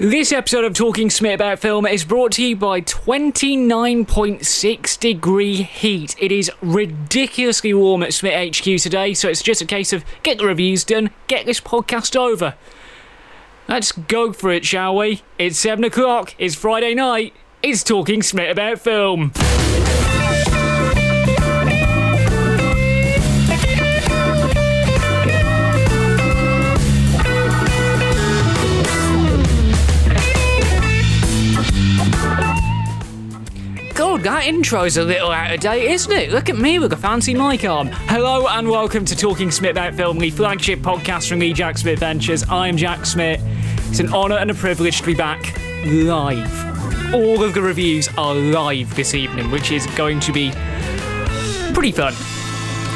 This episode of Talking Smith About Film is brought to you by 29.6 degree heat. It is ridiculously warm at Smith HQ today, so it's just a case of get the reviews done, get this podcast over. Let's go for it, shall we? It's 7 o'clock, it's Friday night, it's Talking Smith About Film. God, that intro's a little out of date, isn't it? Look at me with a fancy mic on. Hello and welcome to Talking Smith About Film, the flagship podcast from the Jack Smith Ventures. I'm Jack Smith. It's an honour and a privilege to be back live. All of the reviews are live this evening, which is going to be pretty fun.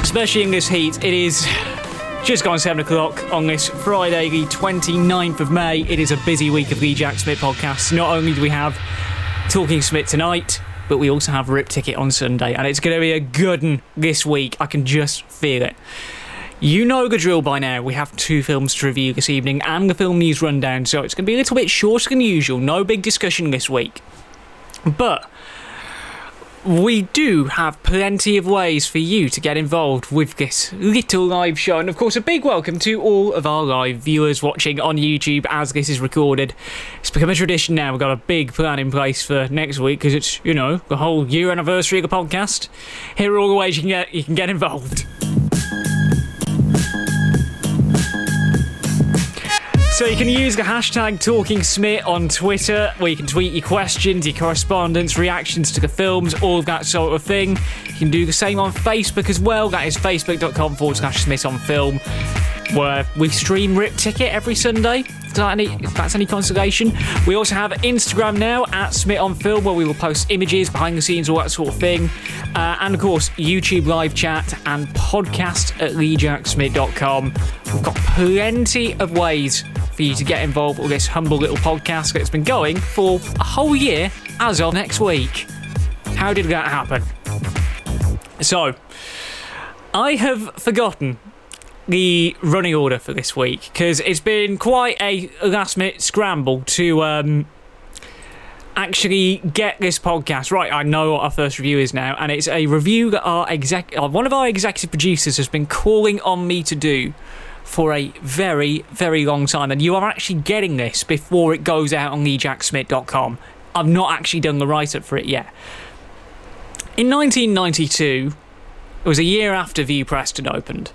Especially in this heat. It is just gone 7 o'clock on this Friday, the 29th of May. It is a busy week of the Jack Smith podcasts. Not only do we have Talking Smith tonight, but we also have Rip Ticket on Sunday, and it's going to be a good one this week. I can just feel it. You know the drill by now. We have two films to review this evening and the film news rundown, so it's going to be a little bit shorter than usual. No big discussion this week. But we do have plenty of ways for you to get involved with this little live show. And of course, a big welcome to all of our live viewers watching on YouTube as this is recorded. It's become a tradition now. We've got a big plan in place for next week because it's, you know, the whole year anniversary of the podcast. Here are all the ways you can get, you can get involved. So you can use the hashtag TalkingSmith on Twitter, where you can tweet your questions, your correspondence, reactions to the films, all that sort of thing. You can do the same on Facebook as well. That is facebook.com forward slash Smith on Film, where we stream Rip Ticket every Sunday. That any, if that's any consolation. We also have Instagram now at Smith on Film, where we will post images, behind the scenes, all that sort of thing. Uh, and of course, YouTube live chat and podcast at leejacksmith.com. We've got plenty of ways for you to get involved with this humble little podcast that's been going for a whole year as of next week. How did that happen? So, I have forgotten the running order for this week because it's been quite a last minute scramble to um, actually get this podcast right. I know what our first review is now, and it's a review that our exec, uh, one of our executive producers has been calling on me to do for a very, very long time. And you are actually getting this before it goes out on leejacksmith.com. I've not actually done the write up for it yet. In 1992, it was a year after Vue Preston opened,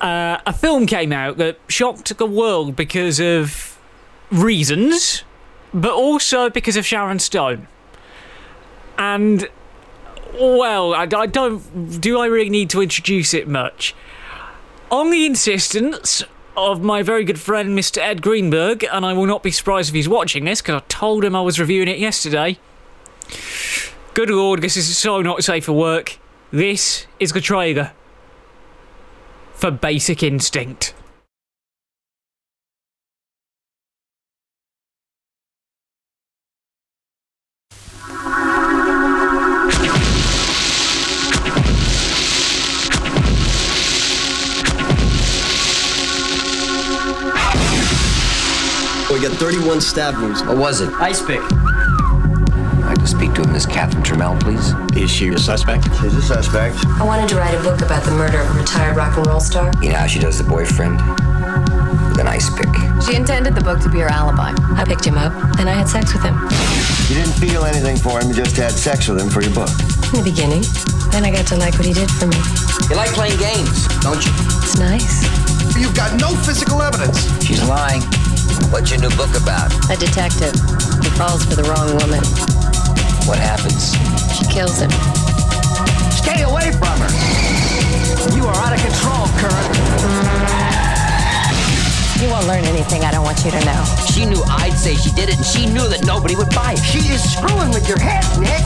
uh, a film came out that shocked the world because of reasons, but also because of Sharon Stone. And, well, I, I don't. Do I really need to introduce it much? On the insistence of my very good friend Mr. Ed Greenberg, and I will not be surprised if he's watching this because I told him I was reviewing it yesterday. Good lord, this is so not safe for work. This is the trailer for Basic Instinct. Stab wounds. What was it? Ice pick. I'd like to speak to Miss Catherine Trammell, please. Is she a suspect? She's a suspect. I wanted to write a book about the murder of a retired rock and roll star. You know how she does the boyfriend? With an ice pick. She intended the book to be her alibi. I picked him up and I had sex with him. You didn't feel anything for him, you just had sex with him for your book. In the beginning. Then I got to like what he did for me. You like playing games, don't you? It's nice. You've got no physical evidence. She's lying. What's your new book about? A detective. He falls for the wrong woman. What happens? She kills him. Stay away from her. You are out of control, Kurt. You won't learn anything I don't want you to know. She knew I'd say she did it, and she knew that nobody would buy it. She is screwing with your head, Nick.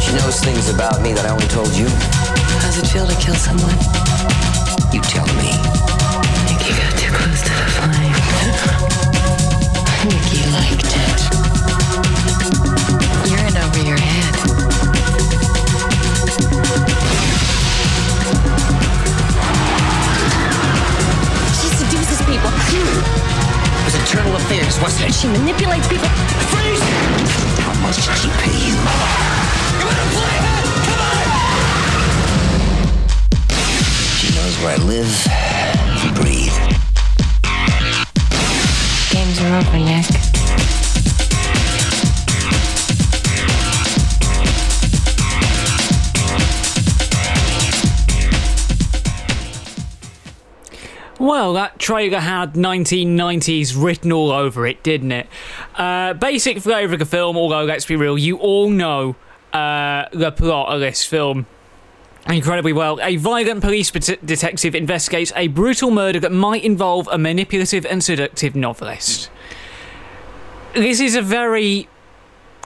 She knows things about me that I only told you. How's it feel to kill someone? You tell me. I think you got too close to the flame. Nikki liked it. You're in over your head. She seduces people. internal affairs, wasn't it? She manipulates people. That trailer had 1990s written all over it, didn't it? Uh, basic flavour of the film, although let's be real, you all know uh, the plot of this film incredibly well. A violent police detective investigates a brutal murder that might involve a manipulative and seductive novelist. This is a very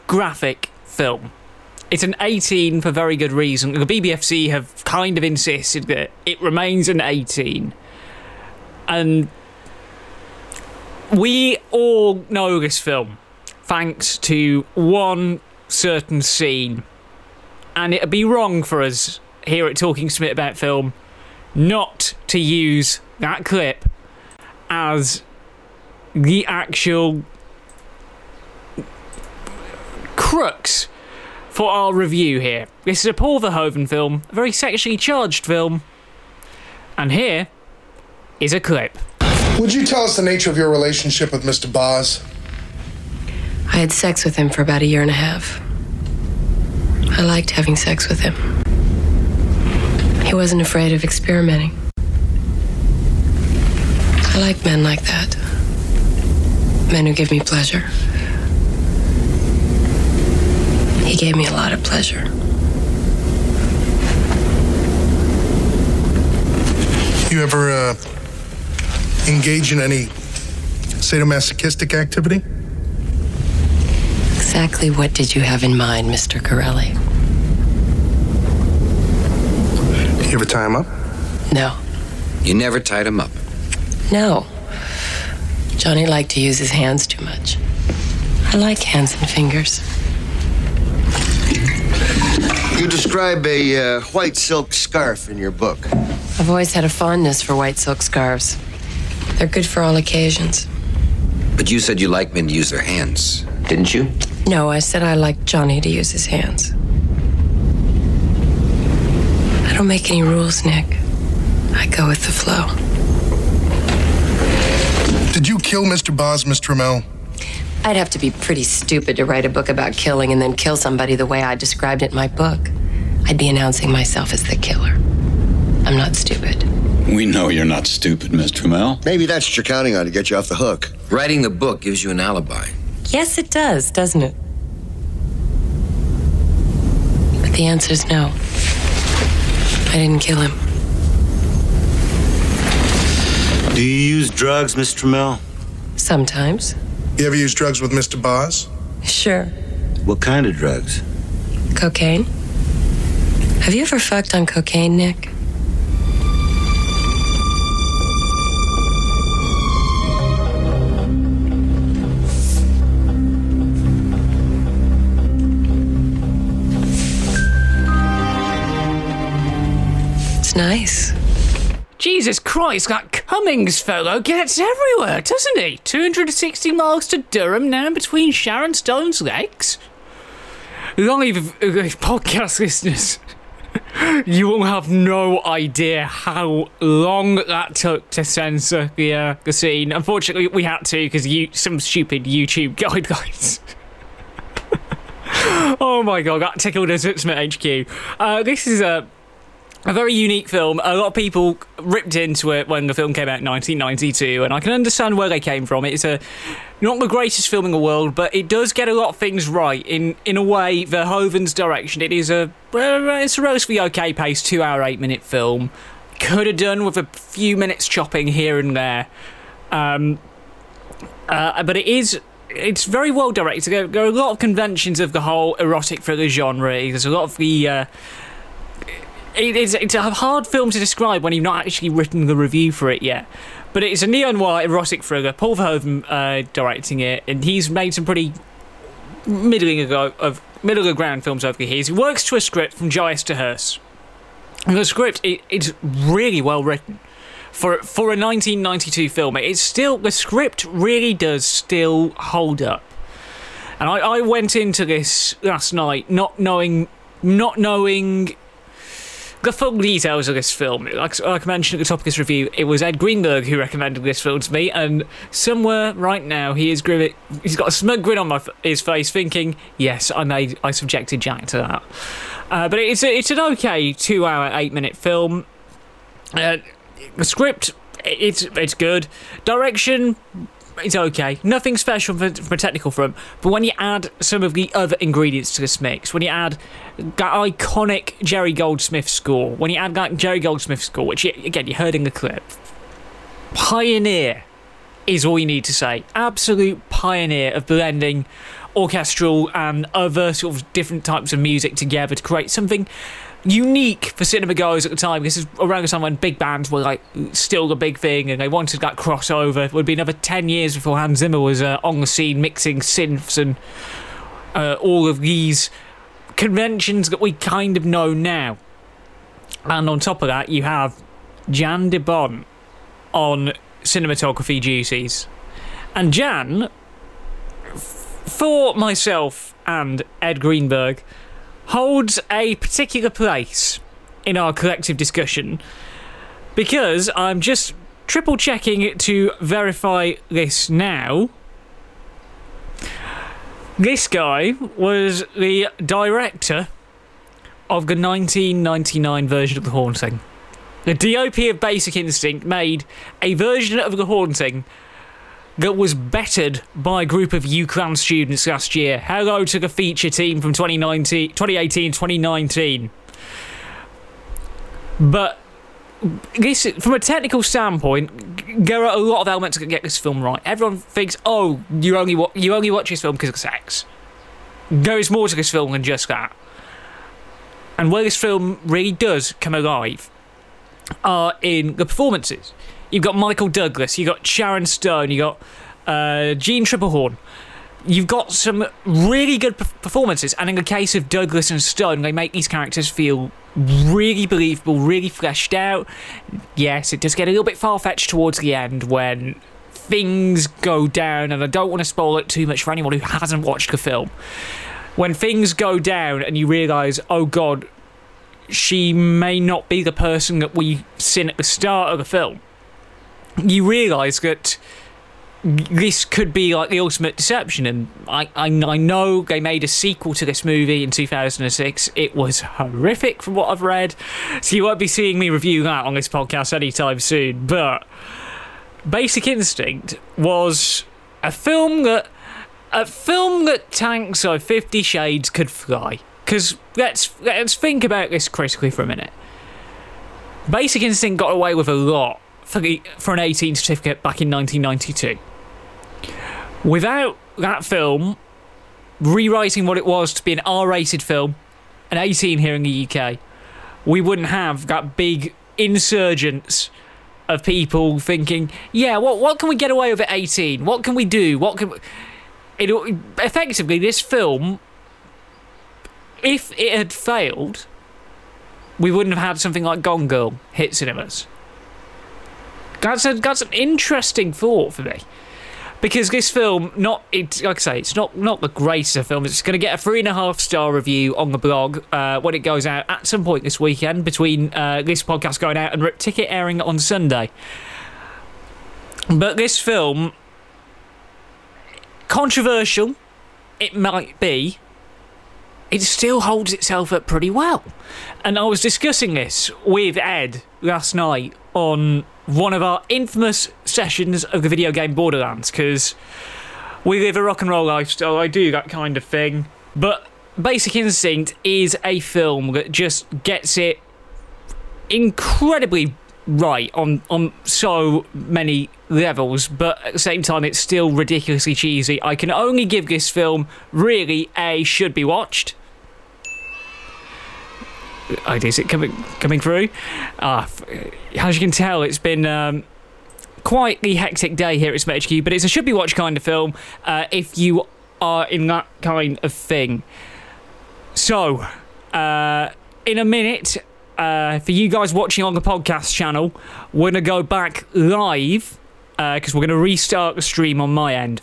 graphic film. It's an 18 for very good reason. The BBFC have kind of insisted that it remains an 18. And we all know this film thanks to one certain scene. And it'd be wrong for us here at Talking Smith about film not to use that clip as the actual crux for our review here. This is a Paul Verhoeven film, a very sexually charged film. And here is a clip. Would you tell us the nature of your relationship with Mr. Boz? I had sex with him for about a year and a half. I liked having sex with him. He wasn't afraid of experimenting. I like men like that. Men who give me pleasure. He gave me a lot of pleasure. You ever uh, engage in any sadomasochistic activity? Exactly what did you have in mind, Mr. Corelli? You ever tie him up? No. You never tied him up. No. Johnny liked to use his hands too much. I like hands and fingers. You describe a uh, white silk scarf in your book. I've always had a fondness for white silk scarves. They're good for all occasions. But you said you like men to use their hands, didn't you? No, I said I like Johnny to use his hands. I don't make any rules, Nick. I go with the flow. Did you kill Mr. Boz, Miss Trammell? I'd have to be pretty stupid to write a book about killing and then kill somebody the way I described it in my book. I'd be announcing myself as the killer. I'm not stupid. We know you're not stupid, Miss Trammell. Maybe that's what you're counting on to get you off the hook. Writing the book gives you an alibi. Yes, it does, doesn't it? But the answer is no. I didn't kill him. Do you use drugs, Miss Trammell? Sometimes. You ever use drugs with Mr. Boz? Sure. What kind of drugs? Cocaine? Have you ever fucked on cocaine, Nick? Nice. Jesus Christ, that Cummings fellow gets everywhere, doesn't he? 260 miles to Durham now in between Sharon Stone's legs. Live podcast listeners. You will have no idea how long that took to censor the uh, the scene. Unfortunately, we had to because you some stupid YouTube guidelines. oh my god, that tickled us at Smith HQ. Uh, this is a a very unique film. A lot of people ripped into it when the film came out in 1992, and I can understand where they came from. It's a not the greatest film in the world, but it does get a lot of things right. In in a way, Verhoeven's direction. It is a it's a relatively okay paced two hour eight minute film. Could have done with a few minutes chopping here and there, um, uh, but it is it's very well directed. There, are a lot of conventions of the whole erotic thriller genre. There's a lot of the. Uh, it, it's, it's a hard film to describe when you've not actually written the review for it yet. But it's a neo noir erotic thriller. Paul Verhoeven uh, directing it, and he's made some pretty middling ago of middle of ground films over the years. He works to a script from Joe Eszterhas. And the script it, it's really well written for for a 1992 film. It's still the script really does still hold up. And I, I went into this last night not knowing not knowing the full details of this film. Like, like I mentioned at the top of this review, it was Ed Greenberg who recommended this film to me, and somewhere right now he is grin- he's got a smug grin on my, his face, thinking, "Yes, I made I subjected Jack to that." Uh, but it's a, it's an okay two hour eight minute film. Uh, the script it's it's good. Direction it's okay. Nothing special from, from a technical front. But when you add some of the other ingredients to this mix, when you add that iconic Jerry Goldsmith score, when you add that Jerry Goldsmith score, which you, again you heard in the clip, pioneer is all you need to say. Absolute pioneer of blending orchestral and other sort of different types of music together to create something unique for cinema goers at the time. This is around the time when big bands were like still the big thing, and they wanted that crossover. It would be another ten years before Hans Zimmer was uh, on the scene mixing synths and uh, all of these conventions that we kind of know now. And on top of that, you have Jan de Bont on cinematography duties, and Jan, for myself and Ed Greenberg holds a particular place in our collective discussion because I'm just triple checking it to verify this now. This guy was the director of the 1999 version of The Haunting. The DOP of Basic Instinct made a version of The Haunting that was bettered by a group of UCLan students last year. Hello to the feature team from 2019, 2018 2019. But this, from a technical standpoint, there are a lot of elements that get this film right. Everyone thinks, oh, you only wa- you only watch this film because of sex. There is more to this film than just that. And where this film really does come alive are in the performances. You've got Michael Douglas, you've got Sharon Stone, you've got uh, Jeanne Tripplehorn. You've got some really good performances, and in the case of Douglas and Stone, they make these characters feel really believable, really fleshed out. Yes, it does get a little bit far fetched towards the end when things go down, and I don't want to spoil it too much for anyone who hasn't watched the film. When things go down, and you realise, oh god, she may not be the person that we seen at the start of the film you realise that this could be like the ultimate deception and I, I, I know they made a sequel to this movie in 2006 it was horrific from what I've read. So you won't be seeing me review that on this podcast anytime soon but Basic Instinct was a film that a film that tanks of 50 shades could fly. Because let's let's think about this critically for a minute. Basic Instinct got away with a lot for, the, for an 18 certificate back in 1992. Without that film rewriting what it was to be an R rated film, an 18 here in the UK, we wouldn't have that big insurgence of people thinking, yeah, what what can we get away with at 18? What can we do? What can we... it effectively this film if it had failed, we wouldn't have had something like Gone Girl hit cinemas. That's a, that's an interesting thought for me. Because this film, not it, like I say, it's not not the greatest of films. It's going to get a three and a half star review on the blog uh, when it goes out at some point this weekend. Between uh, this podcast going out and Rip Ticket airing on Sunday. But this film, controversial, it might be. It still holds itself up pretty well. And I was discussing this with Ed last night on one of our infamous sessions of the video game Borderlands because we live a rock and roll lifestyle. I do that kind of thing. But Basic Instinct is a film that just gets it incredibly right on on so many levels, but at the same time, it's still ridiculously cheesy. I can only give this film really a should be watched is it coming coming through? Uh, as you can tell, it's been um, quite the hectic day here at Smith HQ, but it's a should be watched kind of film uh, if you are in that kind of thing. So, uh, in a minute, uh, for you guys watching on the podcast channel, we're going to go back live because we're going to restart the stream on my end.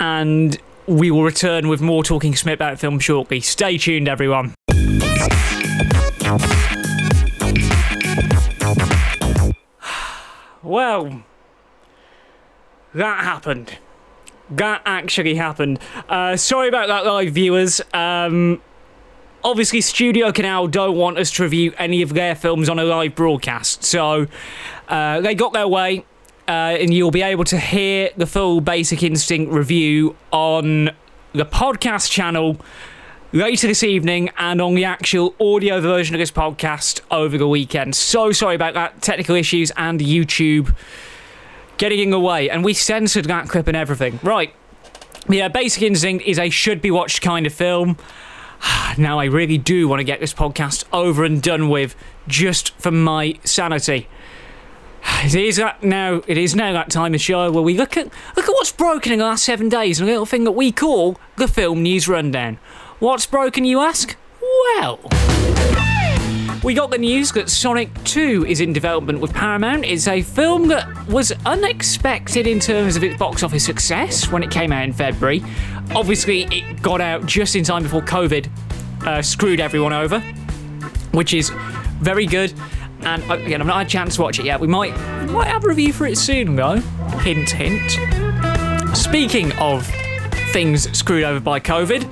And we will return with more Talking Smith about film shortly. Stay tuned, everyone. Well, that happened. That actually happened. Uh, sorry about that, live viewers. Um, obviously, Studio Canal don't want us to review any of their films on a live broadcast, so uh, they got their way, uh, and you'll be able to hear the full Basic Instinct review on the podcast channel later this evening and on the actual audio version of this podcast over the weekend. So sorry about that, technical issues and YouTube getting in the way, and we censored that clip and everything. Right. Yeah, Basic Instinct is a should be watched kind of film. Now I really do want to get this podcast over and done with just for my sanity. It is that now. It is now that time of show where we look at look at what's broken in the last seven days, and a little thing that we call the film news rundown. What's broken, you ask? Well, we got the news that Sonic 2 is in development with Paramount. It's a film that was unexpected in terms of its box office success when it came out in February. Obviously, it got out just in time before COVID uh, screwed everyone over, which is very good. And uh, again, I've not had a chance to watch it yet. We might, we might have a review for it soon, though. Hint, hint. Speaking of things screwed over by COVID,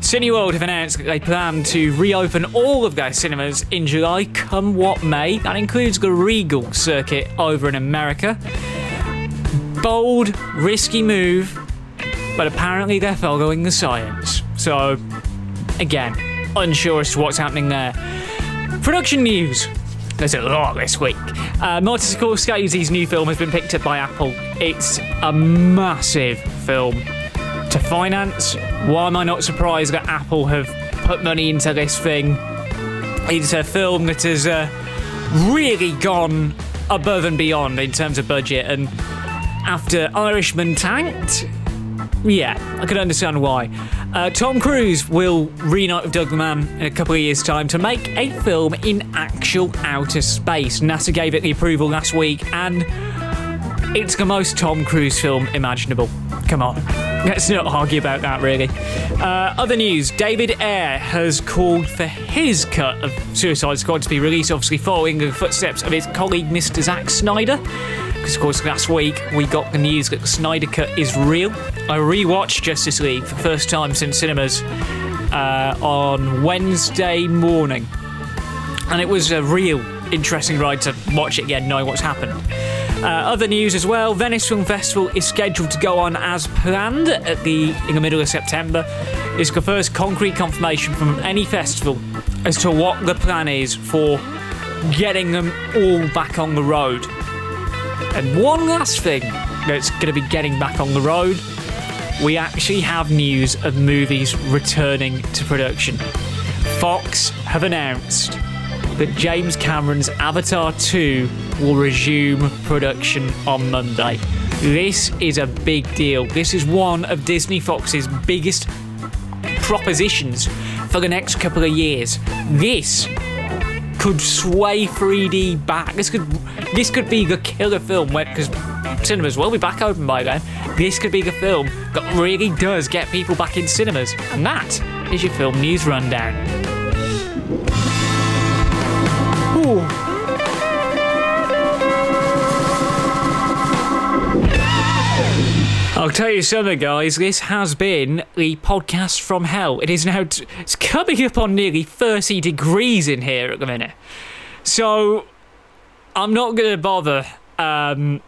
Cineworld have announced that they plan to reopen all of their cinemas in July, come what may. That includes the Regal circuit over in America. Bold, risky move, but apparently they're following the science. So, again, unsure as to what's happening there. Production news. There's a lot this week. Uh, Martin Scorsese's new film has been picked up by Apple. It's a massive film to finance. Why am I not surprised that Apple have put money into this thing? It's a film that has uh, really gone above and beyond in terms of budget, and after Irishman tanked, yeah, I can understand why. Uh, Tom Cruise will reunite with Doug Liman in a couple of years' time to make a film in actual outer space. NASA gave it the approval last week, and it's the most Tom Cruise film imaginable. Come on. Let's not argue about that, really. Uh, other news David Ayer has called for his cut of Suicide Squad to be released, obviously following the footsteps of his colleague, Mr. Zack Snyder. Because, of course, last week we got the news that the Snyder cut is real. I rewatched Justice League for the first time since cinemas uh, on Wednesday morning. And it was a real interesting ride to watch it again, knowing what's happened. Uh, other news as well: Venice Film Festival is scheduled to go on as planned at the in the middle of September. It's the first concrete confirmation from any festival as to what the plan is for getting them all back on the road. And one last thing that's going to be getting back on the road: we actually have news of movies returning to production. Fox have announced that James Cameron's Avatar 2 will resume production on Monday. This is a big deal. This is one of Disney Fox's biggest propositions for the next couple of years. This could sway 3D back. This could this could be the killer film because cinemas will be back open by then. This could be the film that really does get people back in cinemas. And that is your film news rundown. I'll tell you something, guys. This has been the podcast from hell. It is now t- it's coming up on nearly 30 degrees in here at the minute. So I'm not going to bother um,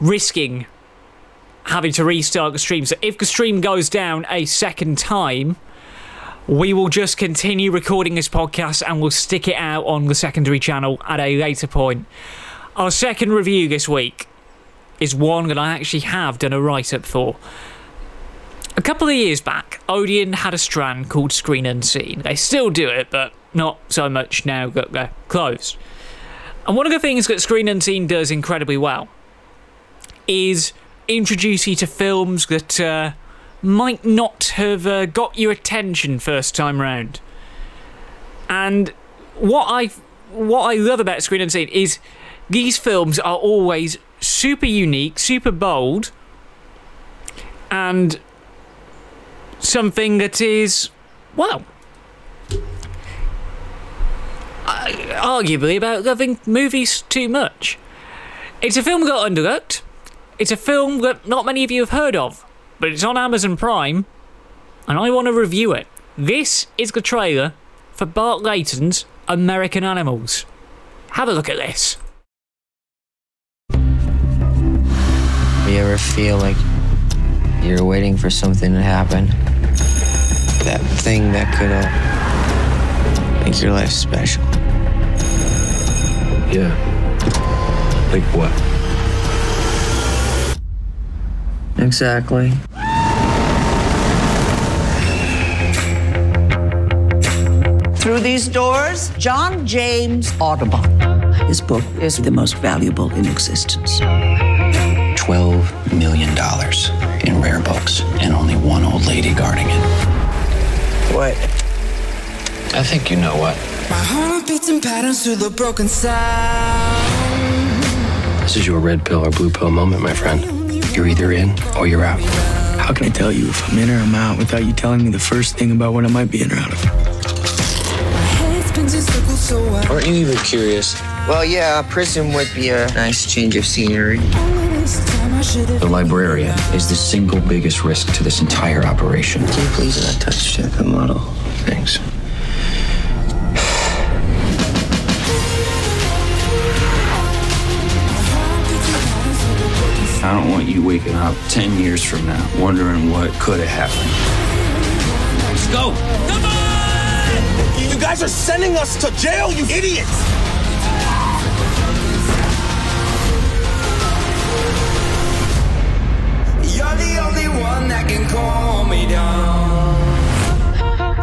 risking having to restart the stream. So if the stream goes down a second time, we will just continue recording this podcast and we'll stick it out on the secondary channel at a later point. Our second review this week is one that I actually have done a write up for. A couple of years back, Odeon had a strand called Screen Unseen. They still do it, but not so much now that they're closed. And one of the things that Screen Unseen does incredibly well is introduce you to films that uh, might not have uh, got your attention first time round. And what I what I love about Screen Unseen is these films are always super unique, super bold, and something that is well arguably about loving movies too much. It's a film got underlooked. It's a film that not many of you have heard of, but it's on Amazon Prime, and I want to review it. This is the trailer for Bart Layton's American Animals. Have a look at this. You ever feel like you're waiting for something to happen? That thing that could uh, make your life special. Yeah. Like what? Exactly. Through these doors, John James Audubon. His book is the most valuable in existence. $12 million in rare books, and only one old lady guarding it. What? I think you know what. My heart beats in patterns to the broken sound. This is your red pill or blue pill moment, my friend. You're either in or you're out. How can I tell you if I'm in or I'm out without you telling me the first thing about what I might be in or out of? Aren't you even curious? Well, yeah, a prison would be a nice change of scenery. The librarian is the single biggest risk to this entire operation. Can you please not touch the model? Thanks. Don't want you waking up 10 years from now wondering what could have happened. Let's go. Come on! You guys are sending us to jail, you idiots! You're the only one that can calm me down.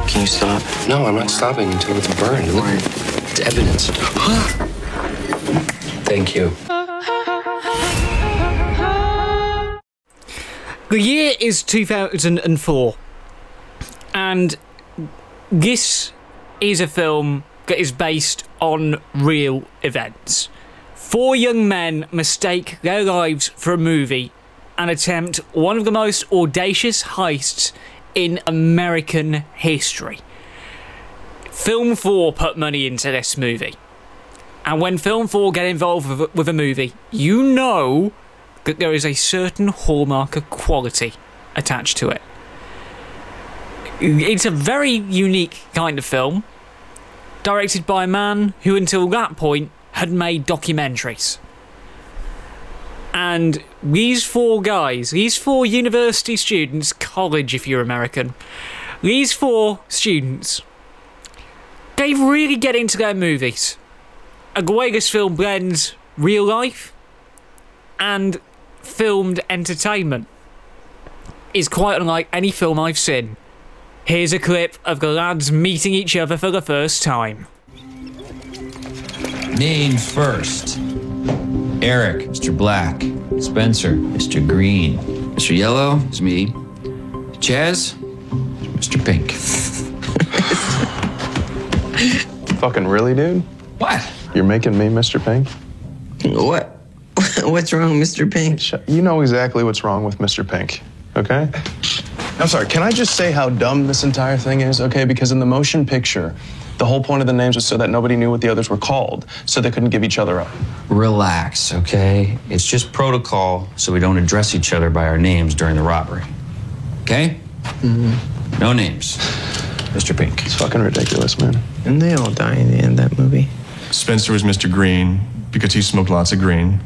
Can you stop? No, I'm not stopping until it's burned. Look, it's evidence. Thank you. The year is 2004, and this is a film that is based on real events. Four young men mistake their lives for a movie and attempt one of the most audacious heists in American history. Film 4 put money into this movie. And when Film 4 get involved with, with a movie, you know that there is a certain hallmark of quality attached to it. It's a very unique kind of film, directed by a man who, until that point, had made documentaries. And these four guys, these four university students, college if you're American, these four students, they really get into their movies. Way this film blends real life and filmed entertainment is quite unlike any film I've seen. Here's a clip of the lads meeting each other for the first time. Names first Eric, Mr. Black. Spencer, Mr. Green. Mr. Yellow is me. Chaz, Mr. Pink. Fucking really, dude? What? You're making me Mr. Pink? What? What's wrong, Mr. Pink? You know exactly what's wrong with Mr. Pink, okay? I'm sorry, can I just say how dumb this entire thing is, okay? Because in the motion picture, the whole point of the names was so that nobody knew what the others were called, so they couldn't give each other up. Relax, okay? It's just protocol so we don't address each other by our names during the robbery. Okay? Mm-hmm. No names. Mr. Pink. It's fucking ridiculous, man. And they all die in the end of that movie. Spencer was Mr. Green because he smoked lots of green.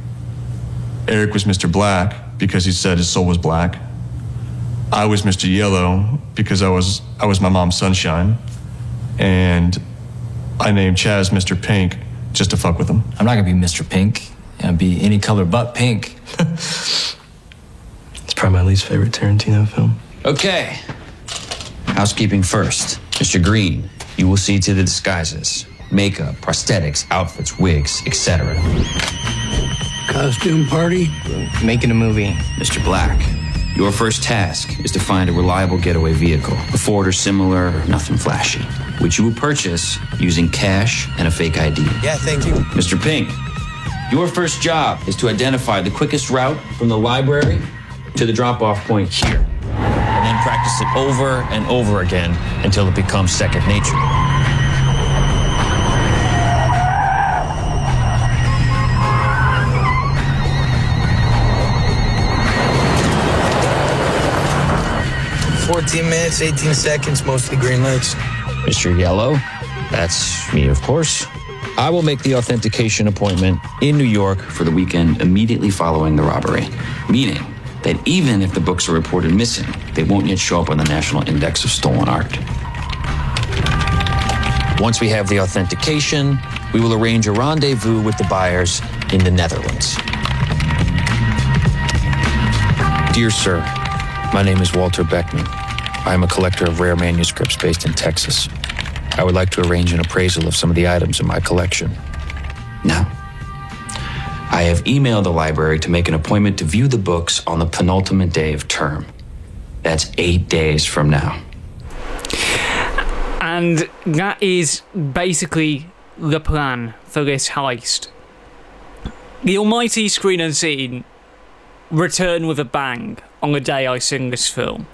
Eric was Mr. Black because he said his soul was black. I was Mr. Yellow because I was I was my mom's sunshine. And I named Chaz Mr. Pink just to fuck with him. I'm not gonna be Mr. Pink. I'd be any color but pink. it's probably my least favorite Tarantino film. Okay. Housekeeping first. Mr. Green, you will see to the disguises makeup, prosthetics, outfits, wigs, etc. Costume party? Making a movie. Mr. Black, your first task is to find a reliable getaway vehicle. A Ford or similar, nothing flashy. which you will purchase using cash and a fake ID. Yeah, thank you. Mr. Pink, your first job is to identify the quickest route from the library to the drop off point here. And then practice it over and over again until it becomes second nature. Fourteen minutes, eighteen seconds, mostly green lights. Mr. Yellow, that's me, of course. I will make the authentication appointment in New York for the weekend immediately following the robbery, meaning that even if the books are reported missing, they won't yet show up on the National Index of Stolen Art. Once we have the authentication, we will arrange a rendezvous with the buyers in the Netherlands. Dear sir, my name is Walter Beckman. I am a collector of rare manuscripts based in Texas. I would like to arrange an appraisal of some of the items in my collection. Now, I have emailed the library to make an appointment to view the books on the penultimate day of term. That's eight days from now. And that is basically the plan for this heist. The almighty screen unseen return with a bang on the day I sing this film.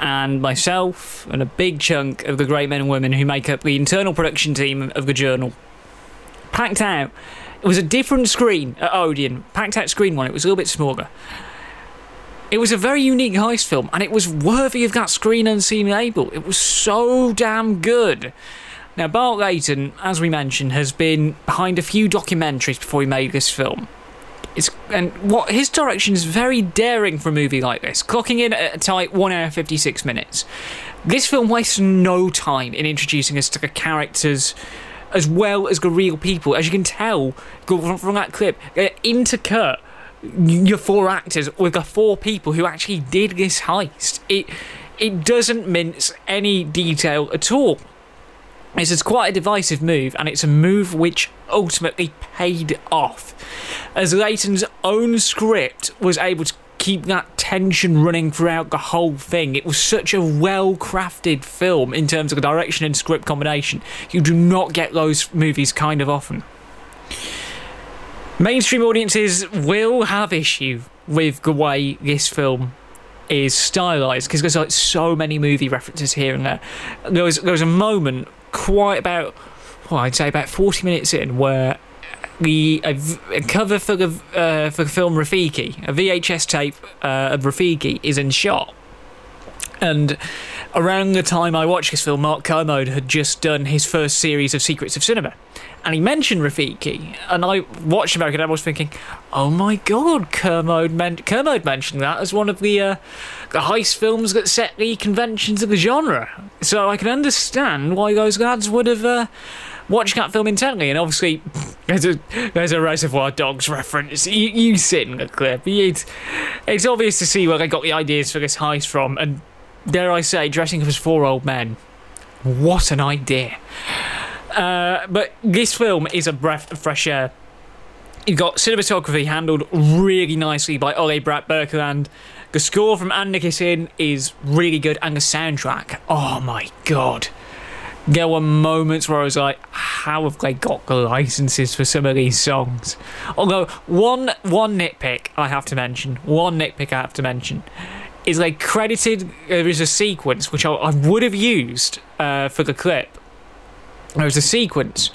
And myself and a big chunk of the great men and women who make up the internal production team of the journal packed out. It was a different screen at Odeon, packed out screen one. It was a little bit smaller. It was a very unique heist film, and it was worthy of that screen unseen label. It was so damn good. Now, Bart Layton, as we mentioned, has been behind a few documentaries before he made this film. It's, and what his direction is very daring for a movie like this, clocking in at a tight 1 hour 56 minutes. This film wastes no time in introducing us to the characters as well as the real people. As you can tell from, from that clip, uh, intercut your four actors with the four people who actually did this heist. It it doesn't mince any detail at all. This is quite a divisive move, and it's a move which ultimately paid off, as Layton's own script was able to keep that tension running throughout the whole thing. It was such a well crafted film in terms of the direction and script combination. You do not get those movies kind of often. Mainstream audiences will have issue with the way this film is stylized because there's like so many movie references here and there. There was there was a moment quite about well, I'd say about 40 minutes in where the a, a cover for the uh, for the film Rififi, a VHS tape uh, of Rififi, is in shot. And around the time I watched this film, Mark Kermode had just done his first series of Secrets of Cinema. And he mentioned Rififi, and I watched American and I was thinking, oh my god, Kermode, men- Kermode mentioned that as one of the, uh, the heist films that set the conventions of the genre. So I can understand why those lads would have uh, watched that film intently. And obviously, there's a, there's a Reservoir Dogs reference. You, you sit in the clip. It's, it's obvious to see where they got the ideas for this heist from, and dare I say, dressing up as four old men. What an idea. Uh, but this film is a breath of fresh air. You've got cinematography handled really nicely by Ole Bratt Birkeland. The score from Anne Nicholson is really good, and the soundtrack, oh my god. There were moments where I was like, how have they got the licenses for some of these songs? Although, one, one nitpick I have to mention, one nitpick I have to mention, is they credited, there is a sequence which I, I would have used uh, for the clip there was a sequence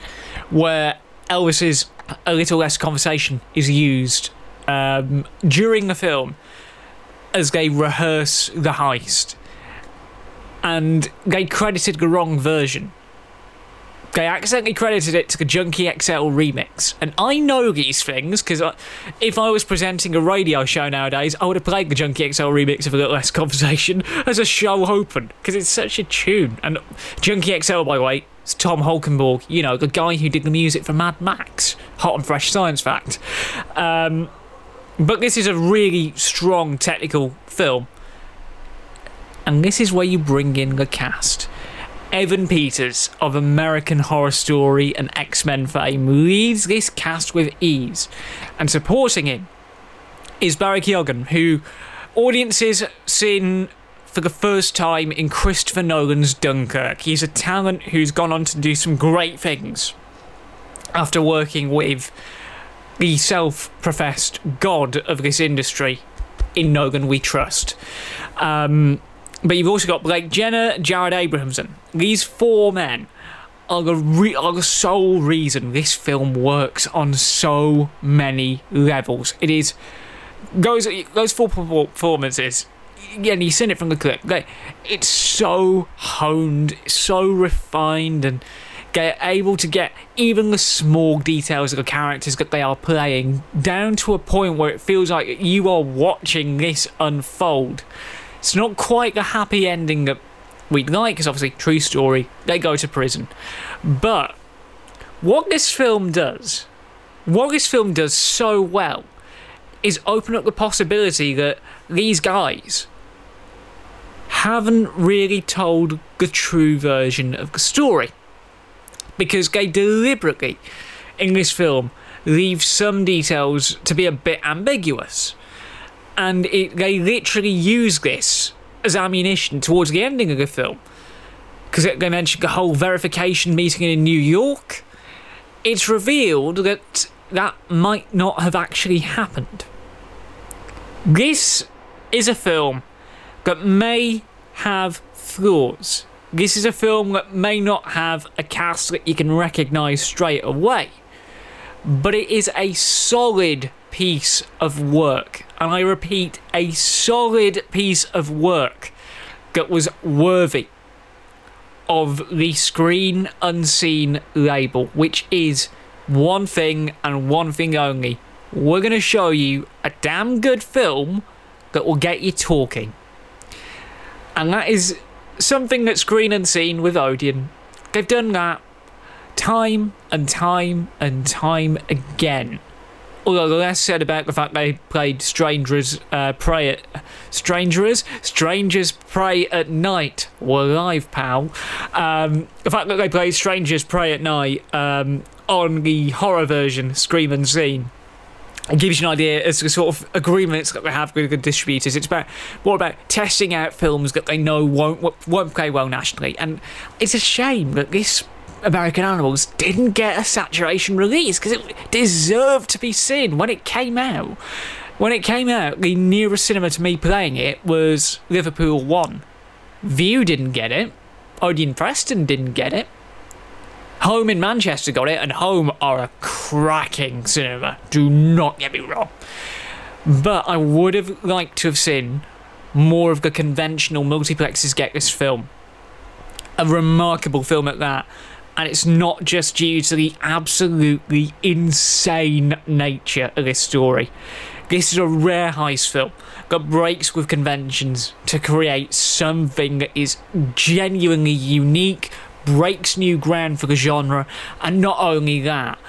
where Elvis's A Little Less Conversation is used um, during the film as they rehearse the heist. And they credited the wrong version. They accidentally credited it to the Junkie XL remix. And I know these things because if I was presenting a radio show nowadays, I would have played the Junkie XL remix of A Little Less Conversation as a show open because it's such a tune. And Junkie XL, by the way, it's Tom Holkenborg, you know, the guy who did the music for Mad Max. Hot and fresh science fact. Um, but this is a really strong technical film. And this is where you bring in the cast. Evan Peters of American Horror Story and X Men fame leads this cast with ease. And supporting him is Barry Keoghan, who audiences seen for the first time in Christopher Nolan's Dunkirk. He's a talent who's gone on to do some great things after working with the self professed god of this industry. In Nolan, we trust. Um, but you've also got Blake Jenner, Jared Abrahamson. These four men are the, re- are the sole reason this film works on so many levels. It is those those four performances. And you've seen it from the clip. It's so honed, so refined, and able to get even the small details of the characters that they are playing down to a point where it feels like you are watching this unfold. It's not quite the happy ending that we'd like, because obviously, true story, they go to prison. But what this film does, what this film does so well, is open up the possibility that these guys haven't really told the true version of the story. Because they deliberately, in this film, leave some details to be a bit ambiguous. And it, they literally use this as ammunition towards the ending of the film. Because they mentioned the whole verification meeting in New York. It's revealed that that might not have actually happened. This is a film that may have flaws. This is a film that may not have a cast that you can recognise straight away. But it is a solid piece of work. And I repeat, a solid piece of work that was worthy of the Screen Unseen label, which is one thing and one thing only. We're going to show you a damn good film that will get you talking. And that is something that Screen Unseen with Odeon. They've done that time and time and time again. The less said about the fact they played Strangers uh, Prey at Strangers Strangers Prey at Night were live, pal. Um, the fact that they played Strangers Prey at Night um, on the horror version, Scream Unseen, it gives you an idea as to the sort of agreements that they have with the distributors. It's about more about testing out films that they know won't won't play well nationally, and it's a shame that this American Animals didn't get a saturation release because it deserved to be seen when it came out. When it came out, the nearest cinema to me playing it was Liverpool One. Vue didn't get it. Odeon Preston didn't get it. Home in Manchester got it, and Home are a cracking cinema. Do not get me wrong. But I would have liked to have seen more of the conventional multiplexes get this film. A remarkable film at that. And it's not just due to the absolutely insane nature of this story. This is a rare heist film that breaks with conventions to create something that is genuinely unique, breaks new ground for the genre, and not only that,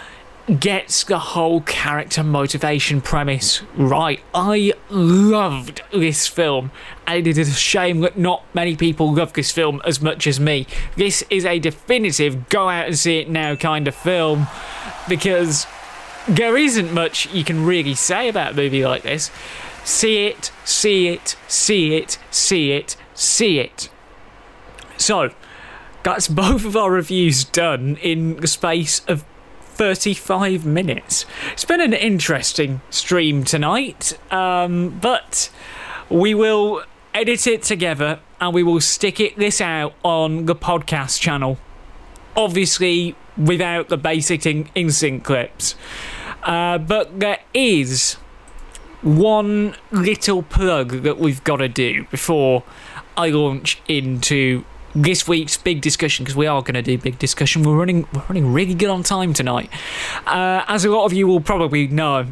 gets the whole character motivation premise right. I loved this film, and it is a shame that not many people love this film as much as me. This is a definitive go out and see it now kind of film because there isn't much you can really say about a movie like this. See it, see it, see it, see it, see it. So, that's both of our reviews done in the space of 35 minutes. It's been an interesting stream tonight, um, but we will edit it together and we will stick it this out on the podcast channel. Obviously, without the basic in, in sync clips. Uh, but there is one little plug that we've got to do before I launch into this week's big discussion because we are going to do big discussion. We're running we're running really good on time tonight. Uh, as a lot of you will probably know,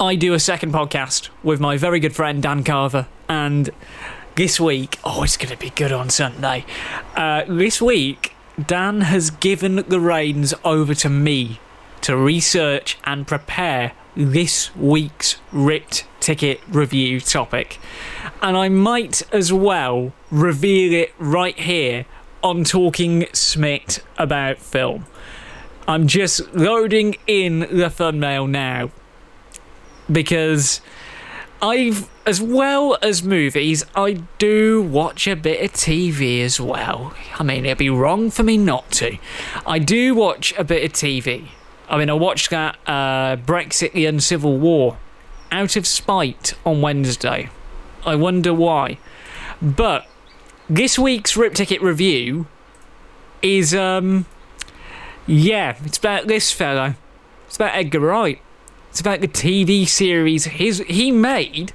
I do a second podcast with my very good friend Dan Carver, and this week, oh, it's going to be good on Sunday. Uh, this week, Dan has given the reins over to me to research and prepare this week's Ripped Ticket review topic. And I might as well reveal it right here on Talking Smith about film. I'm just loading in the thumbnail now because I've, as well as movies, I do watch a bit of TV as well. I mean, it'd be wrong for me not to. I do watch a bit of TV. I mean, I watched that uh, Brexit Uncivil War out of spite on Wednesday. I wonder why. But this week's Rip Ticket review is, um, yeah, it's about this fellow. It's about Edgar Wright. It's about the TV series his, he made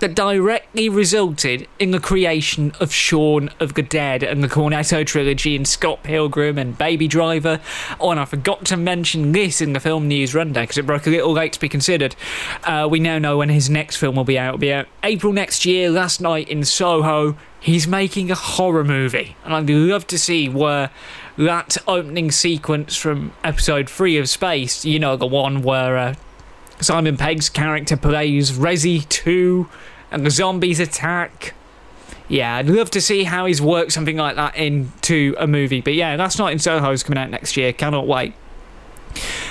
that directly resulted in the creation of Shaun of the Dead and the Cornetto trilogy and Scott Pilgrim and Baby Driver. Oh, and I forgot to mention this in the film news rundown because it broke a little late to be considered. Uh, we now know when his next film will be out. It'll be out April next year. Last night in Soho, he's making a horror movie, and I'd love to see where that opening sequence from episode three of Spaced, you know, the one where. Uh, Simon Pegg's character plays Resi 2 and the zombies attack. Yeah, I'd love to see how he's worked something like that into a movie. But yeah, Last Night in Soho is coming out next year. Cannot wait.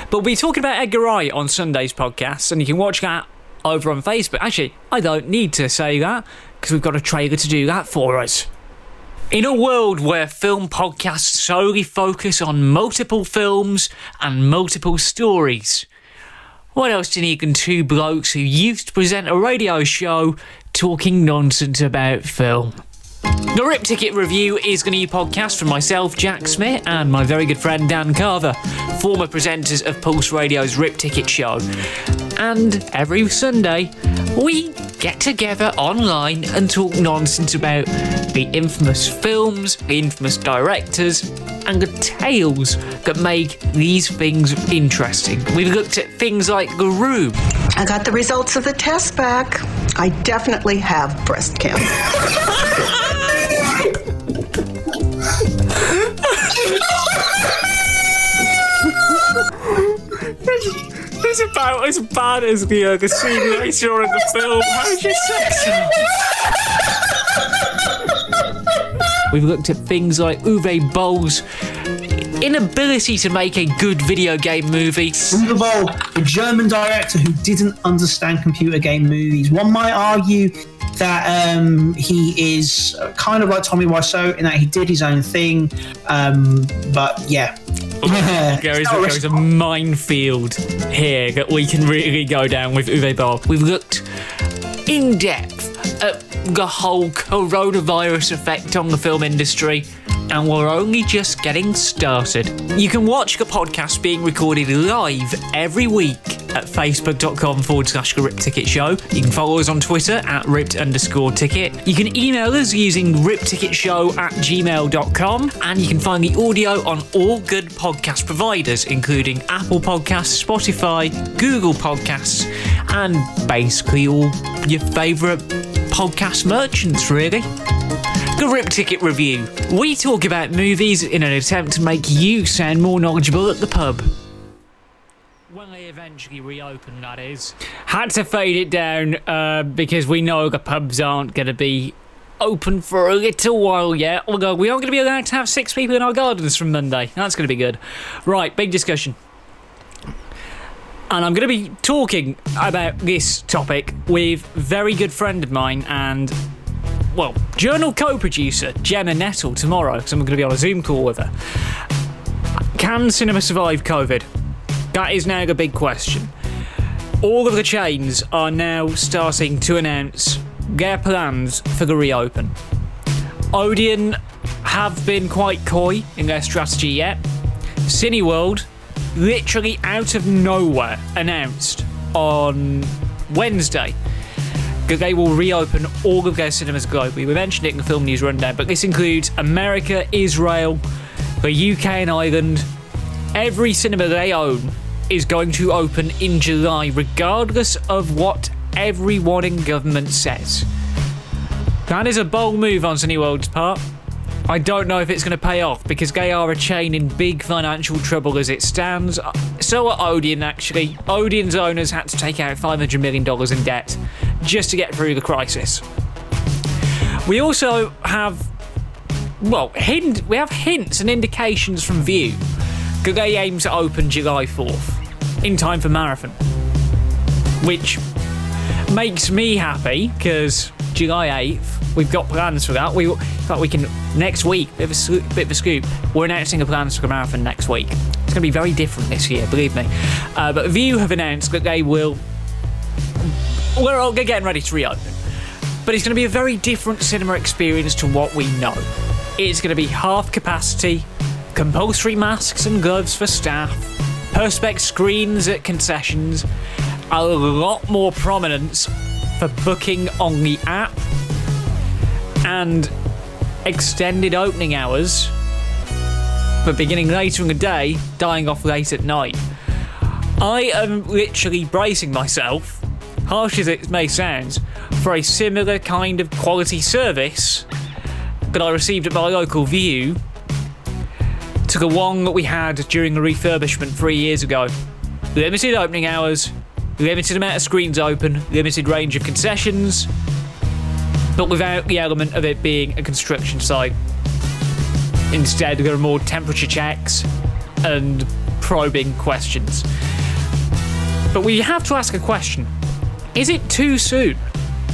But we'll be talking about Edgar Wright on Sunday's podcast, and you can watch that over on Facebook. Actually, I don't need to say that because we've got a trailer to do that for us. In a world where film podcasts solely focus on multiple films and multiple stories, what else do you need than two blokes who used to present a radio show talking nonsense about film? The Rip Ticket Review is going to be a podcast from myself, Jack Smith, and my very good friend Dan Carver, former presenters of Pulse Radio's Rip Ticket Show. And every Sunday, we get together online and talk nonsense about the infamous films, the infamous directors, and the tales that make these things interesting. We've looked at things like The Room. I got the results of the test back. I definitely have breast cancer. It's about as bad as the, uh, the scene later in the film. How's your sex? We've looked at things like Uwe Boll's inability to make a good video game movie. Uwe Boll, a German director who didn't understand computer game movies. One might argue that um, he is kind of like Tommy Wiseau in that he did his own thing. Um, but yeah. there is there is a minefield here that we can really go down with Uwe Boll. We've looked in depth at the whole coronavirus effect on the film industry, and we're only just getting started. You can watch the podcast being recorded live every week at facebook.com forward slash the Rip Ticket Show. You can follow us on Twitter at ripped underscore ticket. You can email us using ripticketshow at gmail.com, and you can find the audio on all good podcast providers, including Apple Podcasts, Spotify, Google Podcasts, and basically all your favourite podcast merchants, really. The Rip Ticket Review. We talk about movies in an attempt to make you sound more knowledgeable at the pub. When they eventually reopen, that is. Had to fade it down uh, because we know the pubs aren't going to be open for a little while yet. Although we are going to be allowed to have six people in our gardens from Monday. That's going to be good. Right, big discussion. And I'm going to be talking about this topic with a very good friend of mine and well, journal co-producer Gemma Nettle tomorrow, because I'm going to be on a Zoom call with her. Can cinema survive COVID? That is now the big question. All of the chains are now starting to announce their plans for the reopen. Odeon have been quite coy in their strategy yet. Cineworld, literally out of nowhere, announced on Wednesday that they will reopen all of their cinemas globally. We mentioned it in the film news rundown, but this includes America, Israel, the UK, and Ireland. Every cinema they own is going to open in July, regardless of what everyone in government says. That is a bold move on Cineworld's part. I don't know if it's going to pay off because they are a chain in big financial trouble as it stands. So are Odeon, actually. Odeon's owners had to take out $500 million in debt just to get through the crisis. We also have, well, hint, we have hints and indications from Vue that they aim to open July 4th in time for Marathon. Which, makes me happy because July 8th, we've got plans for that. We, fact, we can next week. Bit of a, bit of a scoop. We're announcing a plans for marathon next week. It's going to be very different this year, believe me. Uh, but Vue have announced that they will. We're all getting ready to reopen, but it's going to be a very different cinema experience to what we know. It's going to be half capacity, compulsory masks and gloves for staff, perspex screens at concessions, a lot more prominence for booking on the app, and extended opening hours, but beginning later in the day, dying off late at night. I am literally bracing myself, harsh as it may sound, for a similar kind of quality service that I received at my local Vue to the one that we had during the refurbishment three years ago. Limited opening hours, limited amount of screens open, limited range of concessions, but without the element of it being a construction site. Instead, there are more temperature checks and probing questions. But we have to ask a question Is it too soon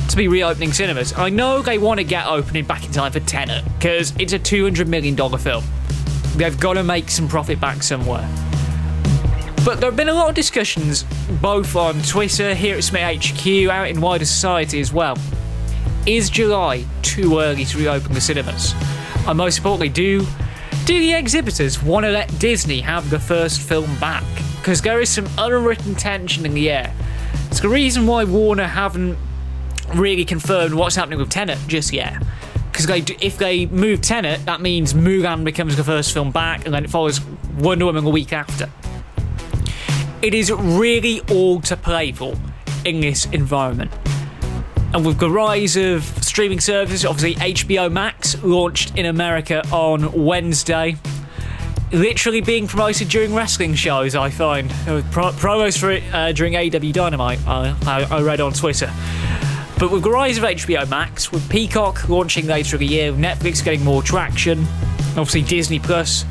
to be reopening cinemas? I know they want to get opening back in time for Tenet, because it's a $200 million film. They've got to make some profit back somewhere. But there have been a lot of discussions, both on Twitter, here at Smith HQ, out in wider society as well. Is July too early to reopen the cinemas? And most importantly, do do the exhibitors want to let Disney have the first film back? Because there is some unwritten tension in the air. It's the reason why Warner haven't really confirmed what's happening with Tenet just yet. Because they, if they move Tenet, that means Mulan becomes the first film back, and then it follows Wonder Woman a week after. It is really all to play for in this environment. And with the rise of streaming services, obviously HBO Max launched in America on Wednesday. Literally being promoted during wrestling shows, I find. Pro- promos for it uh, during AEW Dynamite, I, I, I read on Twitter. But with the rise of HBO Max, with Peacock launching later in the year, Netflix getting more traction, obviously Disney Plus,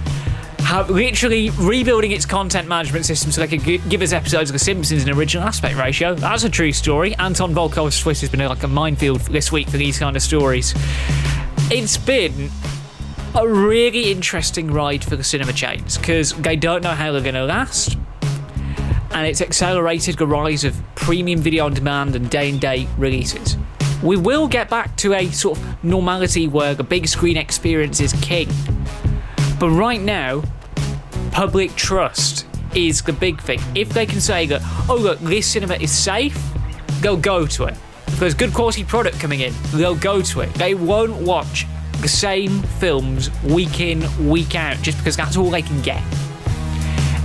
have literally rebuilding its content management system so they could gi- give us episodes of The Simpsons in original aspect ratio. That's a true story. Anton Volkov's Twitter has been like a minefield this week for these kind of stories. It's been a really interesting ride for the cinema chains because they don't know how they're going to last. And it's accelerated the rise of premium video on demand and day and day releases. We will get back to a sort of normality where the big screen experience is king. But right now, public trust is the big thing. If they can say that, oh look, this cinema is safe, they'll go to it. If there's good quality product coming in, they'll go to it. They won't watch the same films week in, week out, just because that's all they can get.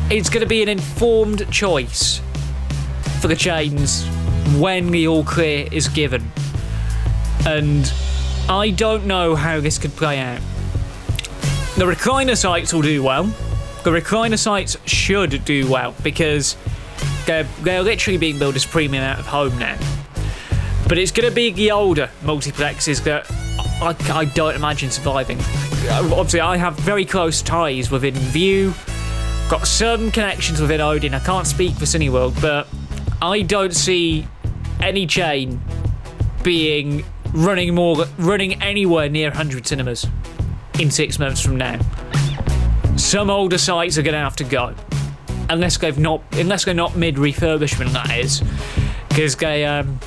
It's going to be an informed choice for the chains when the all clear is given. And I don't know how this could play out. The recliner sites will do well. The recliner sites should do well because they're, they're literally being built as premium out of home now. But it's going to be the older multiplexes that I, I don't imagine surviving. Obviously, I have very close ties within Vue, got some connections within Odeon. I can't speak for Cineworld, but I don't see any chain being running more running anywhere near 100 cinemas in six months from now. Some older sites are going to have to go, unless they've not unless they're not mid refurbishment. That is, because they um,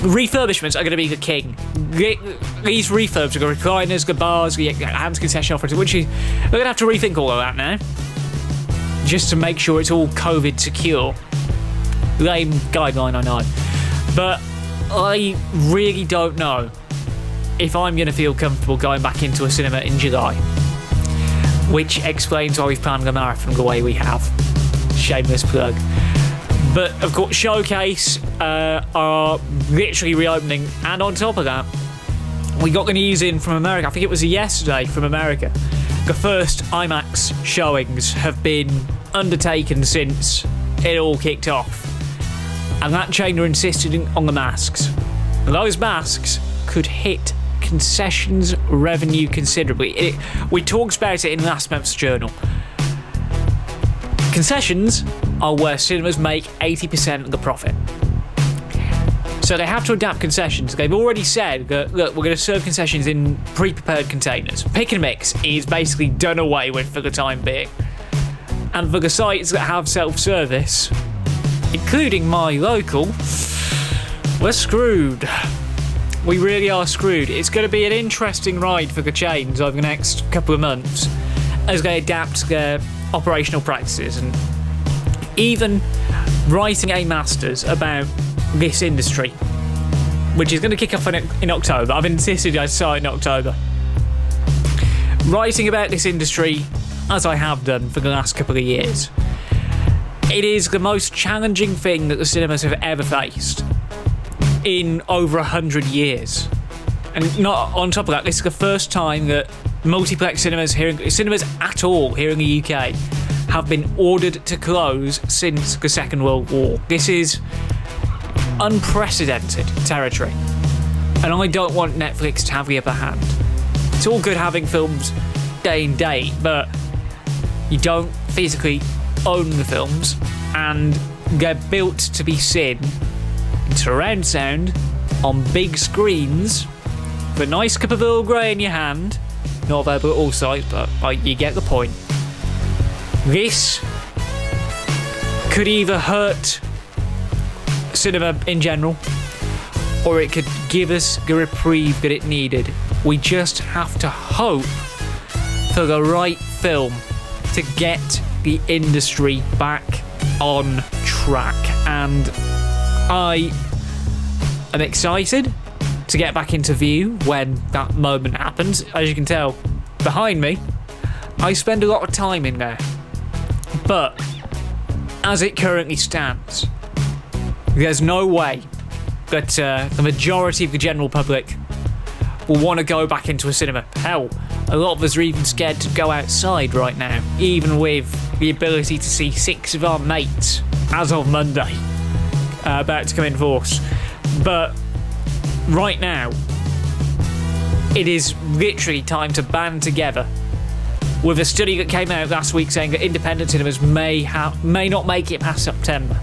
refurbishments are going to be the king. These refurbs are the recliners, the bars, the hands concession offers, which is they're going to have to rethink all of that now, just to make sure it's all COVID secure. Lame guideline, I know, but I really don't know if I'm going to feel comfortable going back into a cinema in July. Which explains why we've planned the marathon the way we have. Shameless plug. But of course, Showcase uh, are literally reopening, and on top of that, we got the news in from America. I think it was yesterday from America. The first IMAX showings have been undertaken since it all kicked off, and that chain are insisting on the masks. Those masks could hit concessions revenue considerably. It, we talked about it in last month's journal. Concessions are where cinemas make 80% of the profit. So they have to adapt concessions. They've already said that, look, we're going to serve concessions in pre prepared containers. Pick and mix is basically done away with for the time being. And for the sites that have self service, including my local, we're screwed. We really are screwed. It's going to be an interesting ride for the chains over the next couple of months as they adapt their operational practices and even writing a master's about this industry, which is going to kick off in, in October. I've insisted I start in October. Writing about this industry, as I have done for the last couple of years, it is the most challenging thing that the cinemas have ever faced in over a hundred years. And not on top of that, this is the first time that multiplex cinemas here, in, cinemas at all here in the UK, have been ordered to close since the Second World War. This is unprecedented territory. And I don't want Netflix to have the upper hand. It's all good having films day and date, but you don't physically own the films, and they're built to be seen in surround sound on big screens with a nice cup of Earl Grey in your hand. Not at all sites, but like, you get the point. This could either hurt cinema in general, or it could give us the reprieve that it needed. We just have to hope for the right film to get the industry back on track. And I am excited to get back into Vue when that moment happens. As you can tell behind me, I spend a lot of time in there. But as it currently stands, there's no way that uh, the majority of the general public will want to go back into a cinema. Hell, a lot of us are even scared to go outside right now, even with the ability to see six of our mates as of Monday uh, about to come in force. But right now, it is literally time to band together with a study that came out last week saying that independent cinemas may ha- may not make it past September.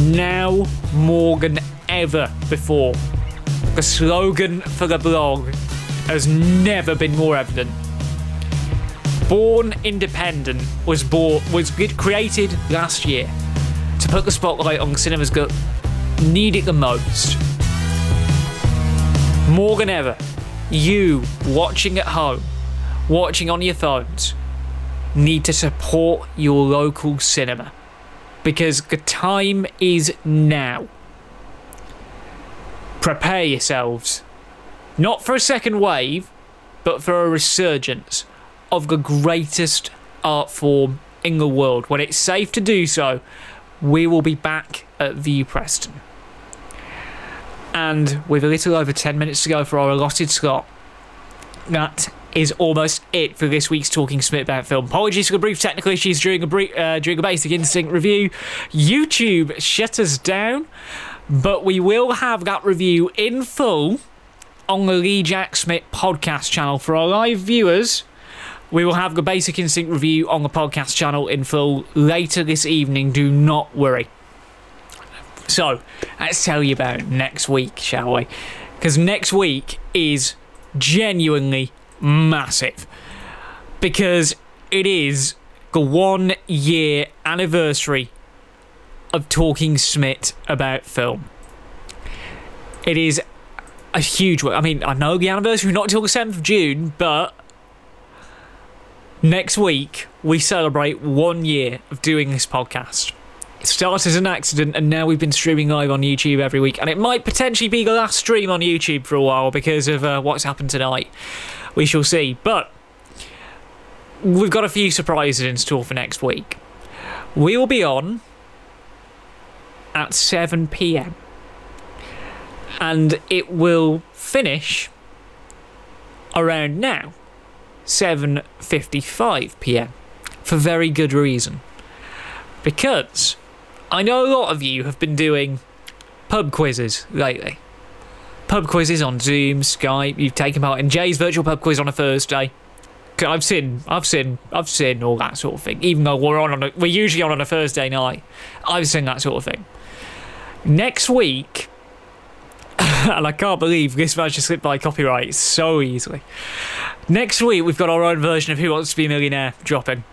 Now more than ever before, the slogan for the blog has never been more evident. Born Independent was bought, was created last year to put the spotlight on cinemas that need it the most. More than ever, you watching at home, watching on your phones, need to support your local cinema because the time is now. Prepare yourselves, not for a second wave, but for a resurgence of the greatest art form in the world. When it's safe to do so, we will be back at Vue Preston. And with a little over 10 minutes to go for our allotted slot, that is almost it for this week's Talking Smith about film. Apologies for the brief technical issues during a brief, uh, during a basic instinct review. YouTube shut us down, but we will have that review in full on the Lee Jack Smith podcast channel for our live viewers. We will have the basic instinct review on the podcast channel in full later this evening. Do not worry. So, let's tell you about next week, shall we? Because next week is genuinely massive. Because it is the one year anniversary of Talking Smith about film. It is a huge one. I mean, I know the anniversary not until the 7th of June, but next week we celebrate one year of doing this podcast. It started as an accident, and now we've been streaming live on YouTube every week. And it might potentially be the last stream on YouTube for a while because of uh, what's happened tonight. We shall see. But we've got a few surprises in store for next week. We will be on at 7 pm, and it will finish around now, 7:55 pm, for very good reason. Because I know a lot of you have been doing pub quizzes lately. Pub quizzes on Zoom, Skype. You've taken part in Jay's virtual pub quiz on a Thursday. I've seen, I've seen, I've seen all that sort of thing. Even though we're on, on a, we're usually on on a Thursday night, I've seen that sort of thing. Next week, and I can't believe this managed to slip by copyright so easily. Next week, we've got our own version of Who Wants to Be a Millionaire dropping.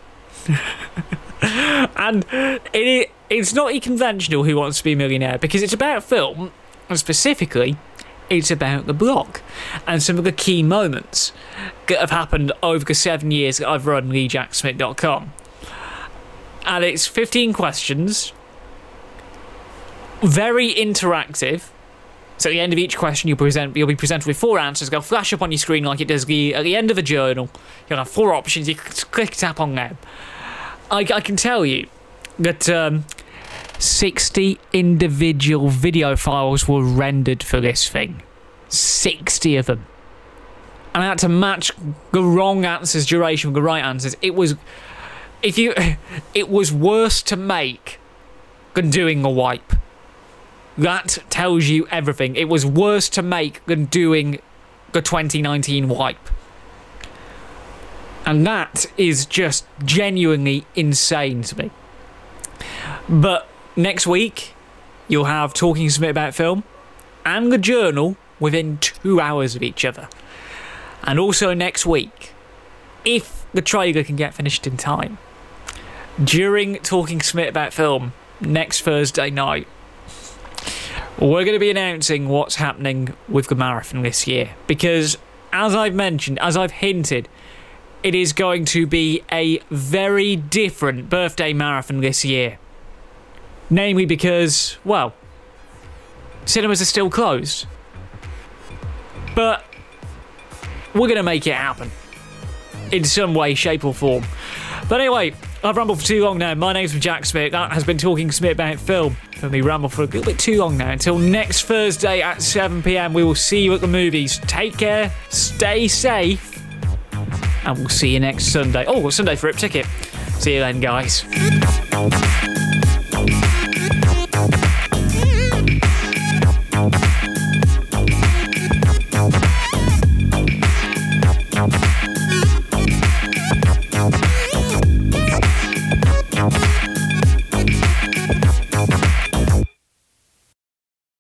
and it, it's not a conventional Who Wants to Be a Millionaire because it's about film, and specifically, it's about the block and some of the key moments that have happened over the seven years that I've run LeeJackSmith.com. And it's 15 questions, very interactive. So at the end of each question, you'll present you'll be presented with four answers. They'll flash up on your screen like it does the, at the end of a journal. You'll have four options. You click tap on them. I, I can tell you that um, 60 individual video files were rendered for this thing. 60 of them. And I had to match the wrong answers duration with the right answers. It was if you it was worse to make than doing a wipe. That tells you everything. It was worse to make than doing the 2019 wipe. And that is just genuinely insane to me. But next week, you'll have Talking Smith about film and the journal within two hours of each other. And also next week, if the trailer can get finished in time, during Talking Smith about film next Thursday night, we're going to be announcing what's happening with the marathon this year. Because, as I've mentioned, as I've hinted, it is going to be a very different birthday marathon this year. Namely because, well, cinemas are still closed. But we're going to make it happen in some way, shape, or form. But anyway, I've rambled for too long now. My name's Jack Smith. That has been Talking Smith about film. For me, ramble for a little bit too long now. Until next Thursday at 7 pm, we will see you at the movies. Take care, stay safe, and we'll see you next Sunday. Oh, Sunday for Rip Ticket. See you then, guys.